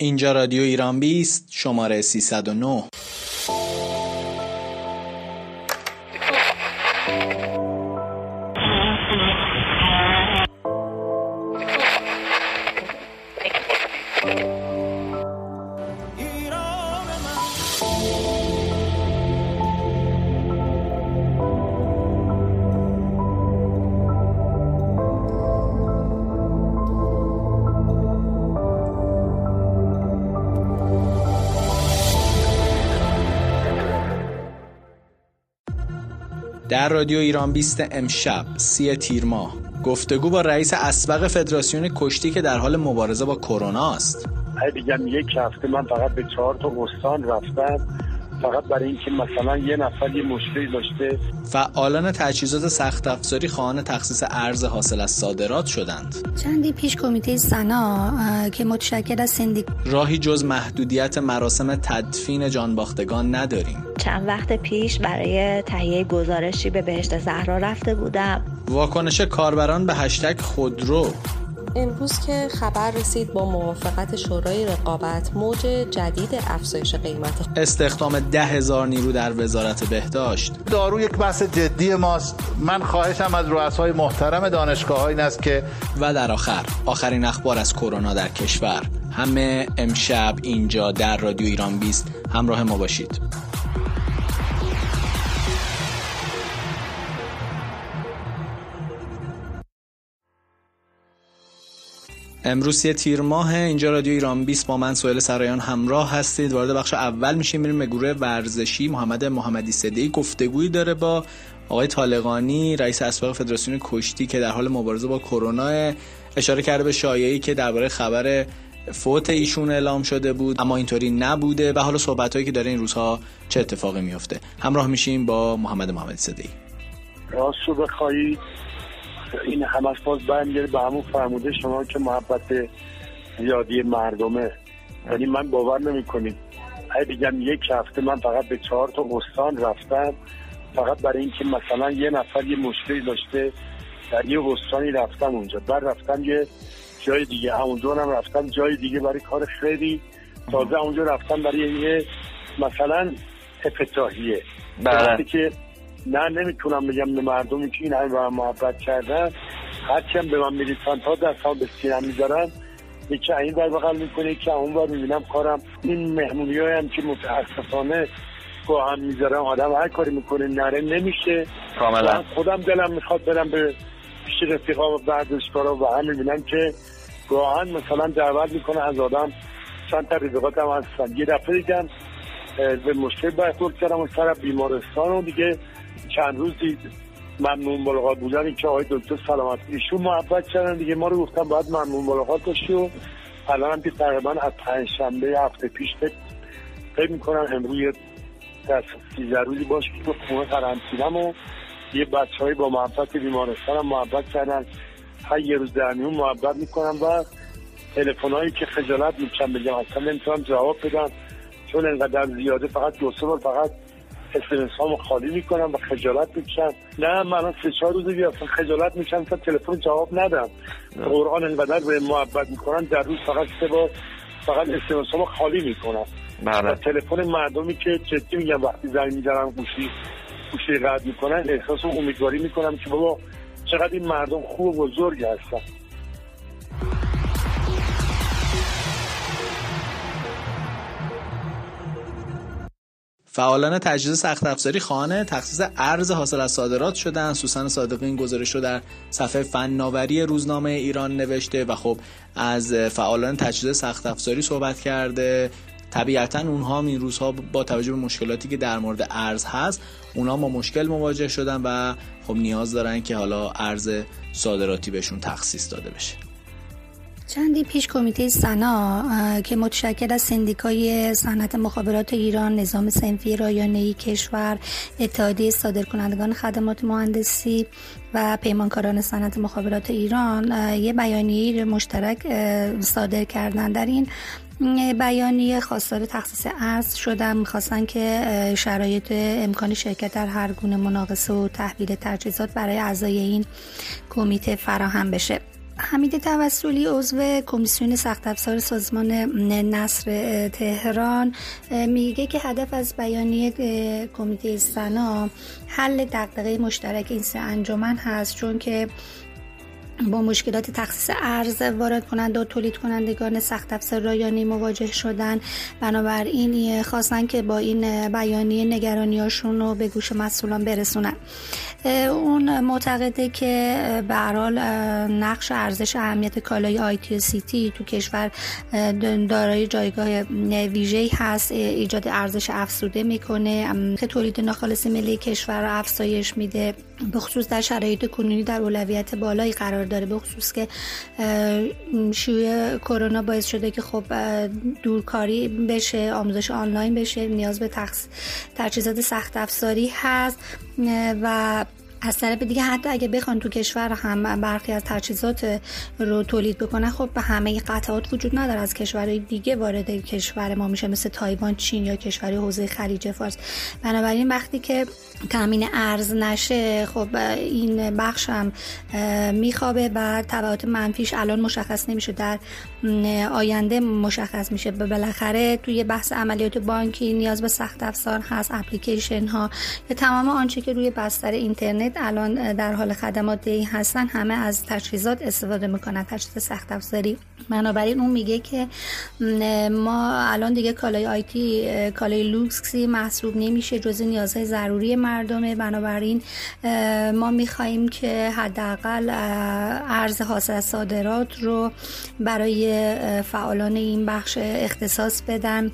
اینجا رادیو ایران بیست شماره 309 در رادیو ایران 20 امشب سی تیر ماه گفتگو با رئیس اسبق فدراسیون کشتی که در حال مبارزه با کرونا است. دیگه یک هفته من فقط به چهار تا استان رفتم فقط برای اینکه مثلا یه نفر یه مشکلی داشته. فعالان تجهیزات سخت افزاری خواهان تخصیص ارز حاصل از صادرات شدند. چندی پیش کمیته سنا که متشکل از سندیک راهی جز محدودیت مراسم تدفین جانباختگان نداریم. چند وقت پیش برای تهیه گزارشی به بهشت زهرا رفته بودم. واکنش کاربران به هشتگ خودرو. امروز که خبر رسید با موافقت شورای رقابت موج جدید افزایش قیمت استخدام ده هزار نیرو در وزارت بهداشت. دارو یک بحث جدی ماست. من خواهشم از رؤسای محترم دانشگاه این است که و در آخر آخرین اخبار از کرونا در کشور. همه امشب اینجا در رادیو ایران 20 همراه ما باشید. امروز یه تیر ماه اینجا رادیو ایران 20 با من سوهل سرایان همراه هستید. وارد بخش اول میشیم میریم به گروه ورزشی. محمد محمدی صدی گفتگویی داره با آقای طالقانی رئیس اسبق فدراسیون کشتی که در حال مبارزه با کرونا اشاره کرده به شایعی که درباره خبر فوت ایشون اعلام شده بود اما اینطوری نبوده و حالا صحبت هایی که داره این روزها چه اتفاقی میفته همراه میشیم با محمد محمدی صدی راست رو بخواهید این همش باز برمیگرده به همون فرموده شما که محبت زیادی مردمه. یعنی من باور نمی کنید اگه بگم یک هفته من فقط به چهار تا استان رفتم فقط برای اینکه مثلا یه نفر یه مشکلی داشته در یه استانی رفتم اونجا. بعد رفتم یه جای دیگه. همونجا هم رفتم جای دیگه برای کار خیلی. تازه اونجا رفتم برای یه مثلا افتتاحیه. بله. که نه نمی‌تونم بگم به مردمی که این همه به محبت کردن. هرچی هم به من میریسن تا دستان به سینم می‌ذارن. یکی این در بغل می‌کنه یکی اون بر می‌بینم کارم. این مهمونی هم که متاسفانه با هم می‌ذارم آدم هر کاری می‌کنه نره نمیشه. کاملا. خودم دلم می‌خواد برم به پیش رفیقا و ورزشکارا و هم می‌بینم که گاهن مثلا دعوت می‌کنه از آدم. چند تا رفیقاتم هستن. یه دفعه دیگم به مشکل برخورد کردم و سر بیمارستان و دیگه چند روزی ممنون ملاقات بودن. که آقای دکتر سلامت ایشون محبت کردن دیگه. ما رو گفتم باید ممنون ملاقات داشتی و الان هم تقریبا از پنج شنبه هفته پیش فکر می‌کنم امروز در سیزده روزی باش که خونه قرنطینم و یه بچه های با محبت بیمارستان هم محبت کردن. هر یه روز در میون محبت می‌کنم و تلفن هایی که خجالت می‌کنم بگم. اصلا نمی‌تونم جواب بدم. چون انقدر زیاده فقط دو سه فقط اسمس هامو خالی می‌کنم و خجالت می‌کشم. نه من سه چهار روز دیگه اصلا خجالت می‌کشم تا تلفن جواب ندم. قرآن انقدر به محبت می‌کنن در روز فقط سه بار فقط اسمس هامو خالی می‌کنم. بله. تلفن مردمی که جدی میگم وقتی زنگ می‌زنم گوشی گوشی رد می‌کنن احساس امیدواری می‌کنم که بابا چقدر این مردم خوب و بزرگ هستن. فعالان تجهیز سخت افزاری خانه تخصیص ارز حاصل از صادرات شدن. سوسن صادقی این گزارش رو در صفحه فناوری روزنامه ایران نوشته و خب از فعالان تجهیز سخت افزاری صحبت کرده. طبیعتا اونها این روزها با توجه به مشکلاتی که در مورد ارز هست اونها با مشکل مواجه شدن و خب نیاز دارن که حالا ارز صادراتی بهشون تخصیص داده بشه. چندی پیش کمیته سنا که متشکل از سندیکای صنعت مخابرات ایران نظام سنفی رایانه‌ای کشور اتحادیه صادرکنندگان خدمات مهندسی و پیمانکاران صنعت مخابرات ایران یه بیانیه مشترک صادر کردن. در این بیانیه خواستار تخصیص ارز شدن می‌خواستن که شرایط امکان شرکت در هر گونه مناقصه و تحویل تجهیزات برای اعضای این کمیته فراهم بشه. حمید توسلی عضو کمیسیون سخت افزار سازمان نصر تهران میگه که هدف از بیانیه کمیته سنا حل دغدغه مشترک این سه انجمن هست چون که با مشکلات تخصیص ارز وارد کنند و تولید کنندگان سخت افزار رایانی مواجه شدن. بنابراین خواستن که با این بیانیه نگرانیاشون رو به گوش مسئولان برسونن. اون معتقده که به حال نقش ارزش اهمیت کالای آیتی و سیتی تو کشور دارای جایگاه ویژه‌ای هست ایجاد ارزش افزوده می‌کنه که تولید ناخالص ملی کشور رو افزایش میده. به خصوص در شرایط کنونی در اولویت بالایی قرار داره به خصوص که شیوع کرونا باعث شده که خب دورکاری بشه آموزش آنلاین بشه نیاز به تجهیزات سخت افزاری هست و از طرف دیگه حتی اگه بخوان تو کشور هم برخی از تجهیزات رو تولید بکنن خب به همه قطعات وجود نداره. از کشورهای دیگه وارد کشور ما میشه مثل تایوان چین یا کشورهای حوزه خلیج فارس. بنابراین وقتی که تامین ارز نشه خب این بخش هم میخوابه و تبعات منفیش الان مشخص نمیشه. در آینده مشخص میشه. بالاخره توی بحث عملیات بانکی نیاز به سخت افزار هست اپلیکیشن ها یا تمام آنچه که روی بستر اینترنت الان در حال خدمات دی هستن همه از تجهیزات استفاده می‌کنن. تجهیزات سخت افزاری. بنابراین اون میگه که ما الان دیگه کالای آیتی کالای لوکسی محسوب نمیشه جز نیازهای ضروری مردمه. بنابراین ما میخواییم که حداقل ارز حاصل صادرات رو برای فعالان این بخش اختصاص بدن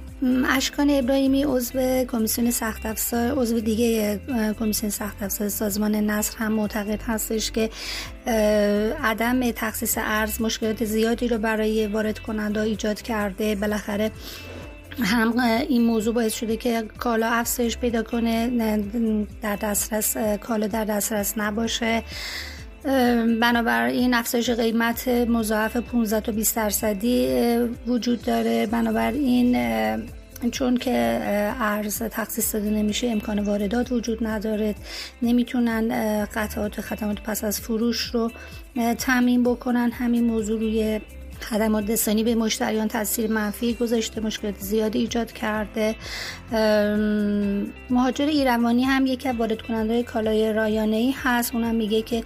اشکان ابراهیمی عضو کمیسیون سخت افزار عضو دیگه کمیسیون سخت افزار سازمان نصر هم معتقد هستش که عدم تخصیص ارز مشکلات زیادی رو برای وارد کننده ایجاد کرده. بالاخره هم این موضوع باعث شده که کالا افزایش پیدا کنه در دسترس کالا در دسترس نباشه. بنابراین افزایش قیمت مضاعف 15 تا 20 درصدی وجود داره. بنابراین چون که ارز تخصیص داده نمیشه امکان واردات وجود نداره. نمی‌تونن قطعات خدمات پس از فروش رو تعمین بکنن. همین موضوع روی خدمات رسانی به مشتریان تاثیر منفی گذاشته مشکلات زیادی ایجاد کرده. مهاجر ایروانی هم یکی از وارد کننده کالای رایانه ای هست. اونم میگه که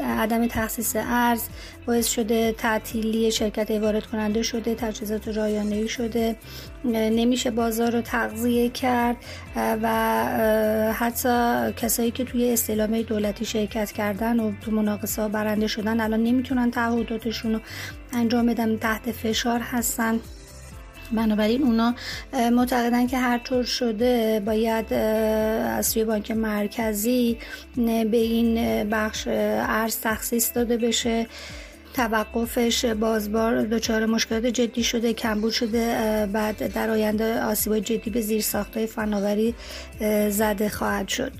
عدم تخصیص ارز باعث شده تعطیلی شرکت وارد کننده شده تجهیزات رایانه ای شده نمیشه بازار رو تغذیه کرد و حتی کسایی که توی استعلامه دولتی شرکت کردن و تو مناقصه برنده شدن الان نمی‌تونن تعهداتشون رو انجام بدن تحت فشار هستن. بنابراین اونا معتقدن که هر طور شده باید از سوی بانک مرکزی به این بخش ارز تخصیص داده بشه. توقفش بازبار دچار مشکلات جدی شده کمبود شده بعد در آینده آسیبای جدی به زیر ساختای فناوری زده خواهد شد.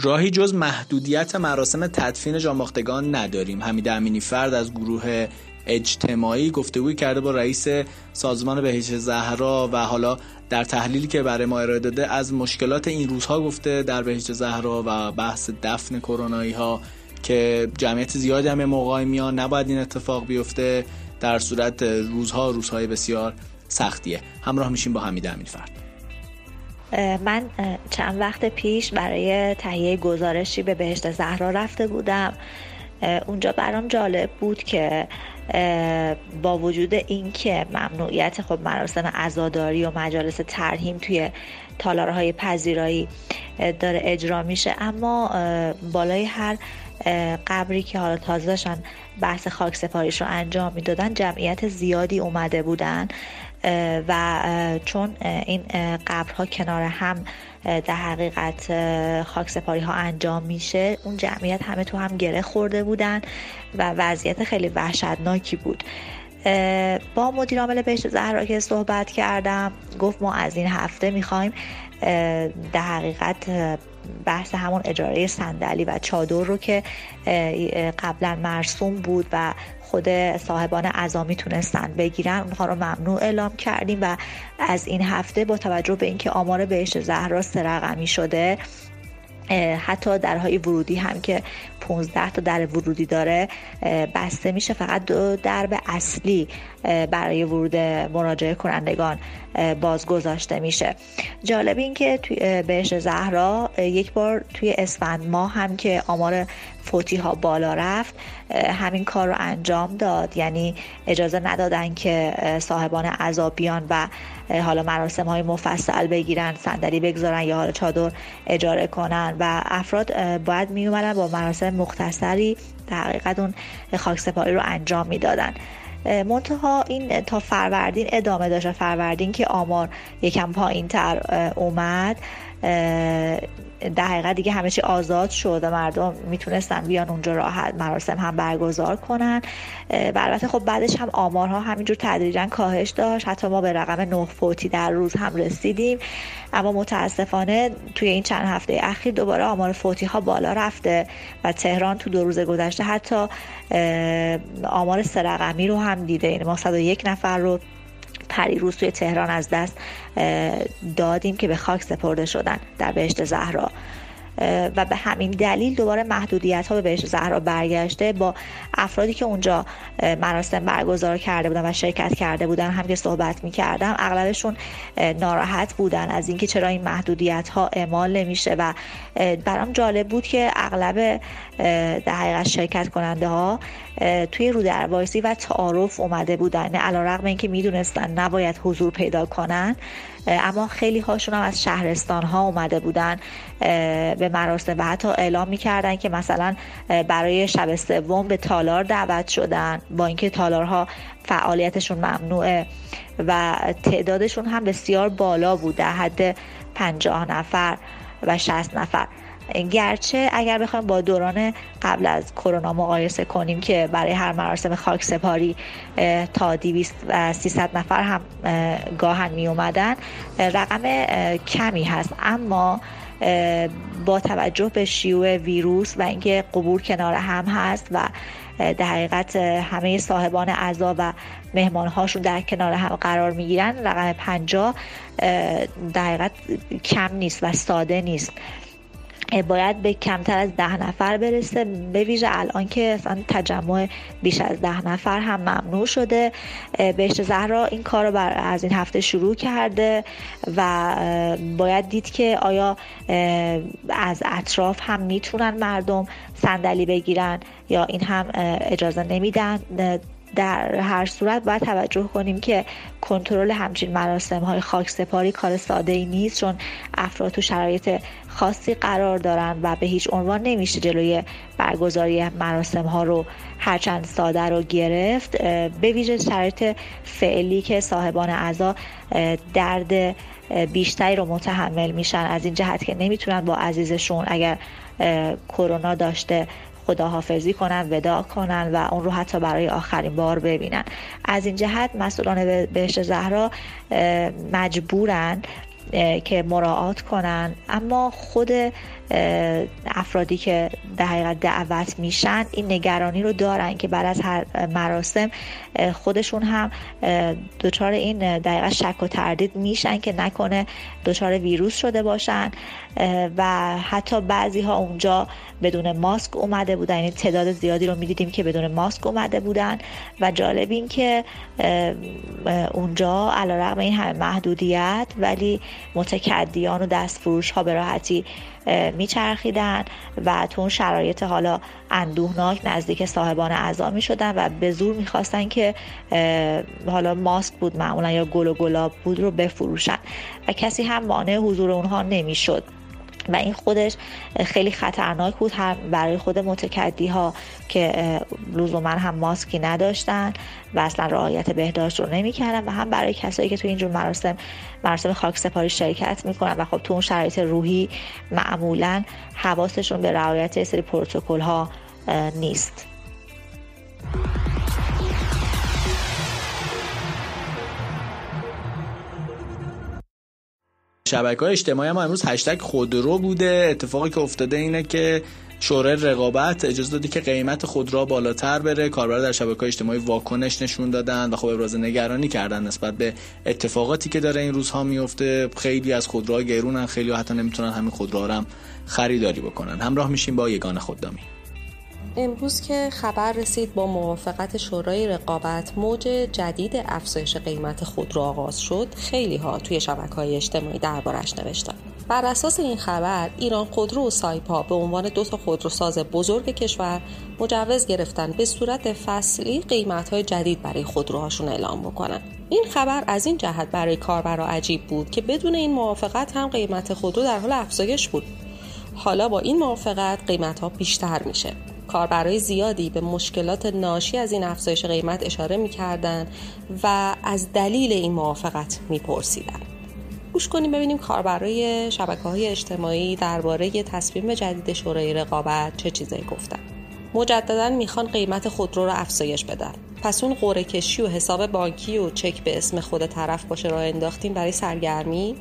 راهی جز محدودیت مراسم تدفین جانباختگان نداریم. حمید امینی فرد از گروه اجتماعی گفتگوی کرده با رئیس سازمان بهیش زهرا و حالا در تحلیلی که برای ما ارائه داده از مشکلات این روزها گفته در بهیش زهرا و بحث دفن کرونایی ها که جمعیت زیادی هم موقعی میان. نباید این اتفاق بیفته. در صورت روزها روزهای بسیار سختیه. همراه میشیم با حمید امین فرد. من چند وقت پیش برای تهیه گزارشی به بهشت زهرا رفته بودم. اونجا برام جالب بود که با وجود اینکه ممنوعیت خب مراسم عزاداری و مجالس ترهیم توی تالارهای پذیرایی داره اجرا میشه اما بالای هر قبری که حالا تازه داشتن بحث خاک سپاریش رو انجام می‌دادن جمعیت زیادی اومده بودن. و چون این قبرها کنار هم در حقیقت خاک سپاری ها انجام میشه. اون جمعیت همه تو هم گره خورده بودن و وضعیت خیلی وحشتناکی بود. با مدیر عامل بهشت زهرا که صحبت کردم گفت ما از این هفته می‌خوایم در حقیقت بحث همون اجاره صندلی و چادر رو که قبلا مرسوم بود و خود صاحبان عزا می‌تونستن بگیرن اونها رو ممنوع اعلام کردیم و از این هفته با توجه به اینکه آمار بهشت زهرا سه شده حتی درهای ورودی هم که 15 تا در ورودی داره بسته میشه فقط دو درب اصلی برای ورود مراجعه کنندگان باز گذاشته میشه. جالب این که توی بهش زهرا یک بار توی اسفند ماه هم که آمار فوتی ها بالا رفت همین کار رو انجام داد. یعنی اجازه ندادن که صاحبان عذابیان و حالا مراسم های مفصل بگیرن صندلی بگذارن یا حالا چادر اجاره کنن و افراد باید می اومدن با مراسم مختصری در حقیقت اون خاکسپاری رو انجام می‌دادن. منتها این تا فروردین ادامه داشت فروردین که آمار یکم پایین تر اومد. در حقیقت دیگه همه چی آزاد شد و مردم می‌تونستن بیان اونجا راحت مراسم هم برگزار کنن. البته خب بعدش هم آمارها همینجور تدریجا کاهش داشت. حتی ما به رقم نه فوتی در روز هم رسیدیم. اما متاسفانه توی این چند هفته اخیر دوباره آمار فوتی ها بالا رفته و تهران تو دو روز گذشته حتی آمار سرقمی رو هم دیده. یعنی ما 101 نفر رو پریروز توی تهران از دست دادیم که به خاک سپرده شدن در بهشت زهرا. و به همین دلیل دوباره محدودیت ها به بهش زهرا برگشته با افرادی که اونجا مراسم برگزار کرده بودن و شرکت کرده بودن هم که صحبت می کردم اغلبشون ناراحت بودن از اینکه چرا این محدودیت ها اعمال نمیشه و برام جالب بود که اغلب در حقیقت شرکت کننده ها توی رو و تعارف اومده بودن علا رقم اینکه می‌دونستن نباید حضور پیدا کنن. اما خیلی هاشون هم از شهرستان ها اومده بودن به مراسم و حتی اعلام می‌کردن که مثلا برای شب سوم به تالار دعوت شدن با اینکه تالارها فعالیتشون ممنوعه و تعدادشون هم بسیار بالا بود در حد پنجاه نفر و 60 نفر. گرچه اگر بخوایم با دوران قبل از کرونا مقایسه کنیم که برای هر مراسم خاک سپاری تا 200 و 300 نفر هم گاهن می اومدن رقم کمی هست. اما با توجه به شیوع ویروس و اینکه قبور کنار هم هست و در حقیقت همه صاحبان اعضا و مهمان هاشون در کنار هم قرار می‌گیرن رقم 50 در حقیقت کم نیست و ساده نیست. باید به کمتر از ده نفر برسه. به ویژه الان که اصلا تجمع بیش از ده نفر هم ممنوع شده. بهشت زهرا این کار رو بر از این هفته شروع کرده و باید دید که آیا از اطراف هم می‌تونن مردم صندلی بگیرن یا این هم اجازه نمیدن. در هر صورت باید توجه کنیم که کنترل همچین مراسم های خاک سپاری کار ساده ای نیست چون افراد تو شرایط خاصی قرار دارن و به هیچ عنوان نمیشه جلوی برگزاری مراسم ها رو هرچند ساده رو گرفت. به ویژه شرایط فعلی که صاحبان اعضا درد بیشتری رو متحمل میشن. از این جهت که نمی‌تونن با عزیزشون اگر کرونا داشته خداحافظی کنن ودا کنن و اون رو حتی برای آخرین بار ببینن. از این جهت مسئولان بهش زهرا مجبورن که مراعات کنن. اما خود افرادی که در حقیقت دعوت میشن این نگرانی رو دارن که بعد از هر مراسم خودشون هم دچار این دقیقا شک و تردید میشن که نکنه دچار ویروس شده باشن. و حتی بعضی ها اونجا بدون ماسک اومده بودن. یعنی تعداد زیادی رو می‌دیدیم که بدون ماسک اومده بودن. و جالب این که اونجا علیرغم این همه محدودیت ولی متکدیان و دست فروش ها به راحتی میچرخیدن و تو اون شرایط حالا اندوهناک نزدیک صاحبان اعضا می شدن و به زور می‌خواستن که حالا ماسک بود معمولا یا گل و گلاب بود رو بفروشن. و کسی هم مانع حضور اونها نمی‌شد. و این خودش خیلی خطرناک بود. هم برای خود متکدی ها که لزوما هم ماسکی نداشتن و اصلا رعایت بهداشت رو نمی‌کردن و هم برای کسایی که تو اینجور مراسم مراسم خاک سپاری شرکت می‌کنن و خب تو اون شرایط روحی معمولا حواسشون به رعایت سری پروتکل ها نیست. شبکه های اجتماعی ما امروز هشتگ خودرو بوده. اتفاقی که افتاده اینه که شورای رقابت اجازه دادی که قیمت خودرو بالاتر بره. کاربران در شبکه اجتماعی واکنش نشون دادن و خب ابراز نگرانی کردن نسبت به اتفاقاتی که داره این روزها میفته. خیلی از خودروها گرونن خیلی حتی نمی‌تونن همین خودروها هم خریداری بکنن. همراه میشیم با یگان خوددامی امروز که خبر رسید با موافقت شورای رقابت موج جدید افزایش قیمت خودرو آغاز شد. خیلی ها توی شبکه های اجتماعی دربارش نوشتن. بر اساس این خبر ایران خودرو و سایپا به عنوان دو تا خودروساز بزرگ کشور مجوز گرفتن به صورت فصلی قیمت های جدید برای خودروهاشون اعلام بکنن. این خبر از این جهت برای کاربرا عجیب بود که بدون این موافقت هم قیمت خودرو در حال افزایش بود. حالا با این موافقت قیمت ها بیشتر میشه. کاربرای زیادی به مشکلات ناشی از این افزایش قیمت اشاره می‌کردن و از دلیل این موافقت میپرسیدن. گوش کنیم ببینیم کاربرای شبکه های اجتماعی درباره تصمیم جدید شورای رقابت چه چیزایی گفتن. مجددا می‌خوان قیمت خودرو رو افزایش بدن. پس اون قره کشی و حساب بانکی و چک به اسم خود طرف باشه راه انداختیم برای سرگرمی؟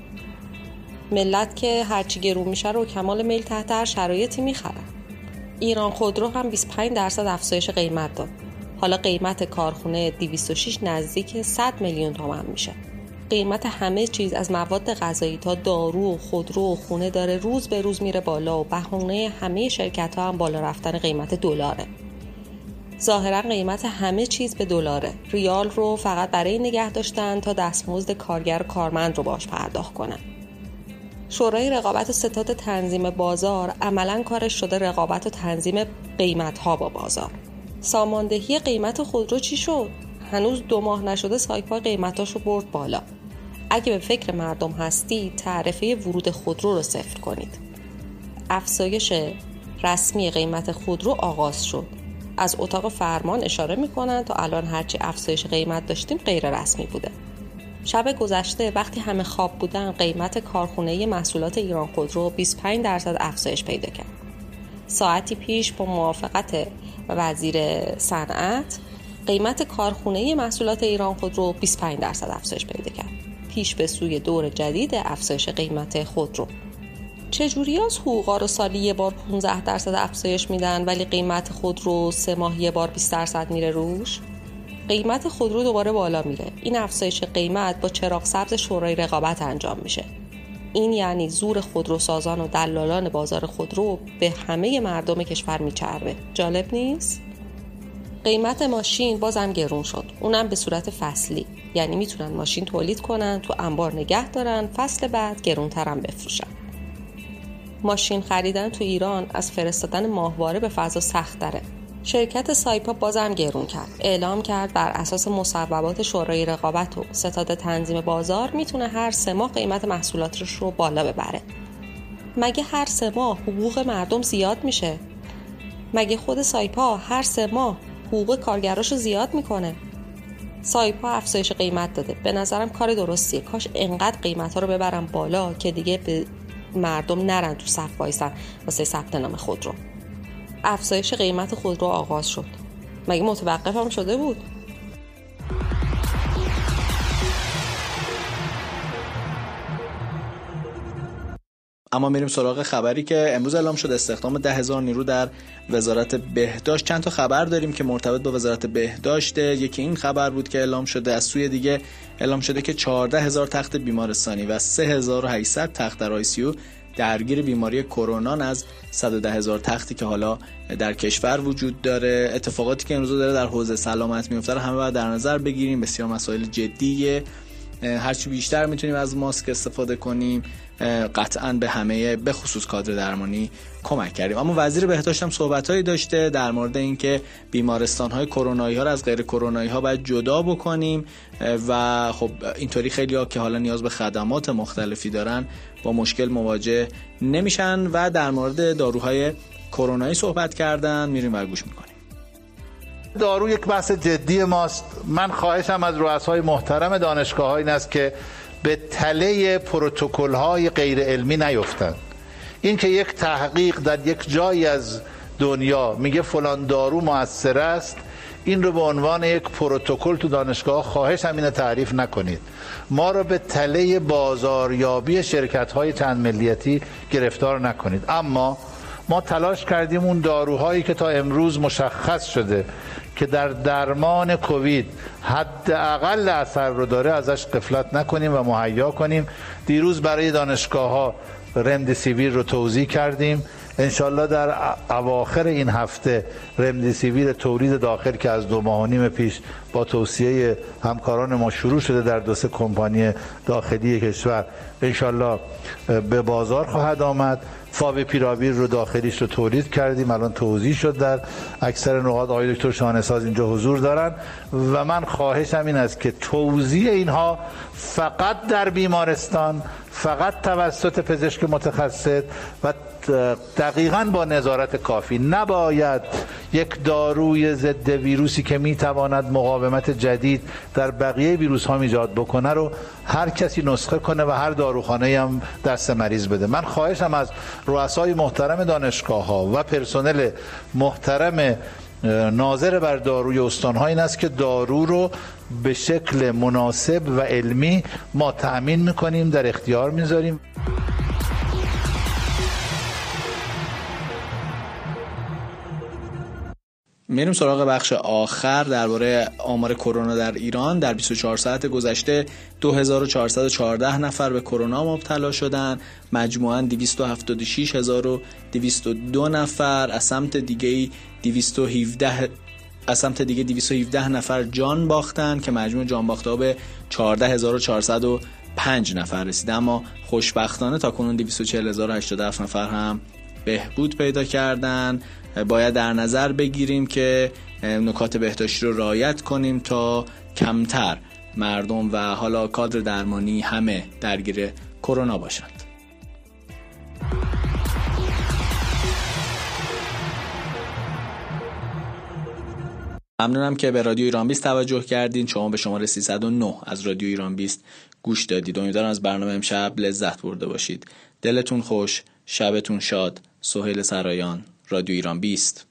ملت که هرچی گرون میشه رو کمال میل تحت هر شرایطی می‌خرن ایران خودرو هم 25 درصد افزایش قیمت داد. حالا قیمت کارخونه 206 نزدیک 100 میلیون تومن میشه. قیمت همه چیز از مواد غذایی تا دارو و خودرو و خونه داره روز به روز میره بالا و بهونه همه شرکت ها هم بالا رفتن قیمت دلاره. ظاهرا قیمت همه چیز به دلاره. ریال رو فقط برای نگه داشتن تا دستمزد کارگر و کارمند رو باش پرداخت کنن. شورای رقابت ستاد تنظیم بازار عملا کارش شده رقابت و تنظیم قیمت ها با بازار. ساماندهی قیمت خودرو چی شد؟ هنوز دو ماه نشده سایپا قیمتاشو برد بالا. اگه به فکر مردم هستی تعرفه ورود خودرو رو صفر کنید. افزایش رسمی قیمت خودرو آغاز شد. از اتاق فرمان اشاره می‌کنن تا الان هرچی افزایش قیمت داشتیم غیر رسمی بوده. شب گذشته وقتی همه خواب بودن قیمت کارخونه محصولات ایران خودرو 25 درصد افزایش پیدا کرد. ساعتی پیش با موافقت وزیر صنعت قیمت کارخونه محصولات ایران خودرو 25 درصد افزایش پیدا کرد. پیش به سوی دور جدید افزایش قیمت خودرو چجوری از حقوقا رو سالی یه بار 15 درصد افزایش میدن ولی قیمت خودرو سه ماه یه بار 20 درصد میره روش؟ قیمت خودرو دوباره بالا میره این افزایش قیمت با چراغ سبز شورای رقابت انجام میشه. این یعنی زور خودروسازان و دلالان بازار خودرو به همه مردم کشور میچربه. جالب نیست؟ قیمت ماشین بازم گرون شد. اونم به صورت فصلی. یعنی می‌تونن ماشین تولید کنن تو انبار نگه دارن فصل بعد گرونترم بفروشن. ماشین خریدن تو ایران از فرستادن ماهواره به فضا سخت داره شرکت سایپا بازم گرون کرد. اعلام کرد بر اساس مصوبات شورای رقابت و ستاد تنظیم بازار می‌تونه هر سه ماه قیمت محصولاتش رو بالا ببره. مگه هر سه ماه حقوق مردم زیاد میشه؟ مگه خود سایپا هر سه ماه حقوق کارگراشو زیاد می‌کنه؟ سایپا افزایش قیمت داده. به نظرم کار درستیه. کاش انقدر قیمت ها رو ببرم بالا که دیگه به مردم نرن تو صف وایسن واسه ثبت نام خود رو. افزایش قیمت خودرو آغاز شد. مگه متوقف هم شده بود؟ اما میریم سراغ خبری که امروز اعلام شد استخدام ده هزار نیرو در وزارت بهداشت. چند تا خبر داریم که مرتبط با وزارت بهداشت. یکی این خبر بود که اعلام شده از سوی دیگه اعلام شده که 14 هزار تخت بیمارستانی و 3800 تخت در درگیر بیماری کرونا از 110 هزار تختی که حالا در کشور وجود داره. اتفاقاتی که امروز داره در حوزه سلامت میفته همه باید در نظر بگیریم. بسیار مسائل جدیه. هرچی بیشتر می‌تونیم از ماسک استفاده کنیم. قطعا به همه به خصوص کادر درمانی کمک کردیم. اما وزیر بهداشت هم صحبتهایی داشته در مورد اینکه بیمارستان های کرونایی ها رو از غیر کرونایی ها باید جدا بکنیم و خب اینطوری خیلی ها که حالا نیاز به خدمات مختلفی دارن با مشکل مواجه نمیشن و در مورد داروهای کرونایی صحبت کردن. میریم و گوش می‌کنیم. دارو یک بحث جدی ماست. من خواهشم از رؤسای محترم دانشگاه این است که به تله پروتکل های غیر علمی نیفتند. این که یک تحقیق در یک جایی از دنیا میگه فلان دارو موثر است این رو به عنوان یک پروتکل تو دانشگاه خواهش همینه تعریف نکنید. ما رو به تله بازاریابی شرکت های چند ملیتی گرفتار نکنید. اما ما تلاش کردیم اون داروهایی که تا امروز مشخص شده که در درمان کووید حداقل اثر رو داره ازش غفلت نکنیم و مهیا کنیم. دیروز برای دانشگاه ها رمدسیویر رو توزیع کردیم. انشالله در اواخر این هفته رمدسیویر تولید داخل که از دو ماه و نیم پیش با توصیه همکاران ما شروع شده در دو سه کمپانی داخلی کشور. انشالله به بازار خواهد آمد. فاوی پیراویر رو داخلیش رو تولید کردیم. الان توضیح شد در اکثر نقاط. آقای دکتر شانساز اینجا حضور دارن و من خواهشم این است که توضیح اینها فقط در بیمارستان فقط توسط پزشک متخصص و دقیقا با نظارت کافی. نباید یک داروی ضد ویروسی که می‌تواند مقاومت جدید در بقیه ویروس ها ایجاد بکنه رو هر کسی نسخه کنه و هر داروخانه هم دست مریض بده. من خواهشم از رؤسای محترم دانشگاه ها و پرسنل محترم ناظر بر داروی استان این است که دارو رو به شکل مناسب و علمی ما تأمین می‌کنیم در اختیار می‌ذاریم. میریم سراغ بخش آخر درباره آمار کرونا در ایران. در 24 ساعت گذشته 2414 نفر به کرونا مبتلا شدن. مجموعاً 276202 نفر. از سمت دیگه 217 از سمت دیگه 217 نفر جان باختن که مجموع جان باخته به 14405 نفر رسیده. اما خوشبختانه تا کنون 240087 نفر هم بهبود پیدا کردن. باید در نظر بگیریم که نکات بهداشتی رو رعایت کنیم تا کمتر مردم و حالا کادر درمانی همه درگیر کرونا باشند. ممنونم که به رادیو ایران 20 توجه کردین. شما به شماره 309 از رادیو ایران 20 گوش دادید. امیدوارم از برنامه امشب لذت برده باشید. دلتون خوش شبتون شاد. سهیل سرایان رادیو ایران 20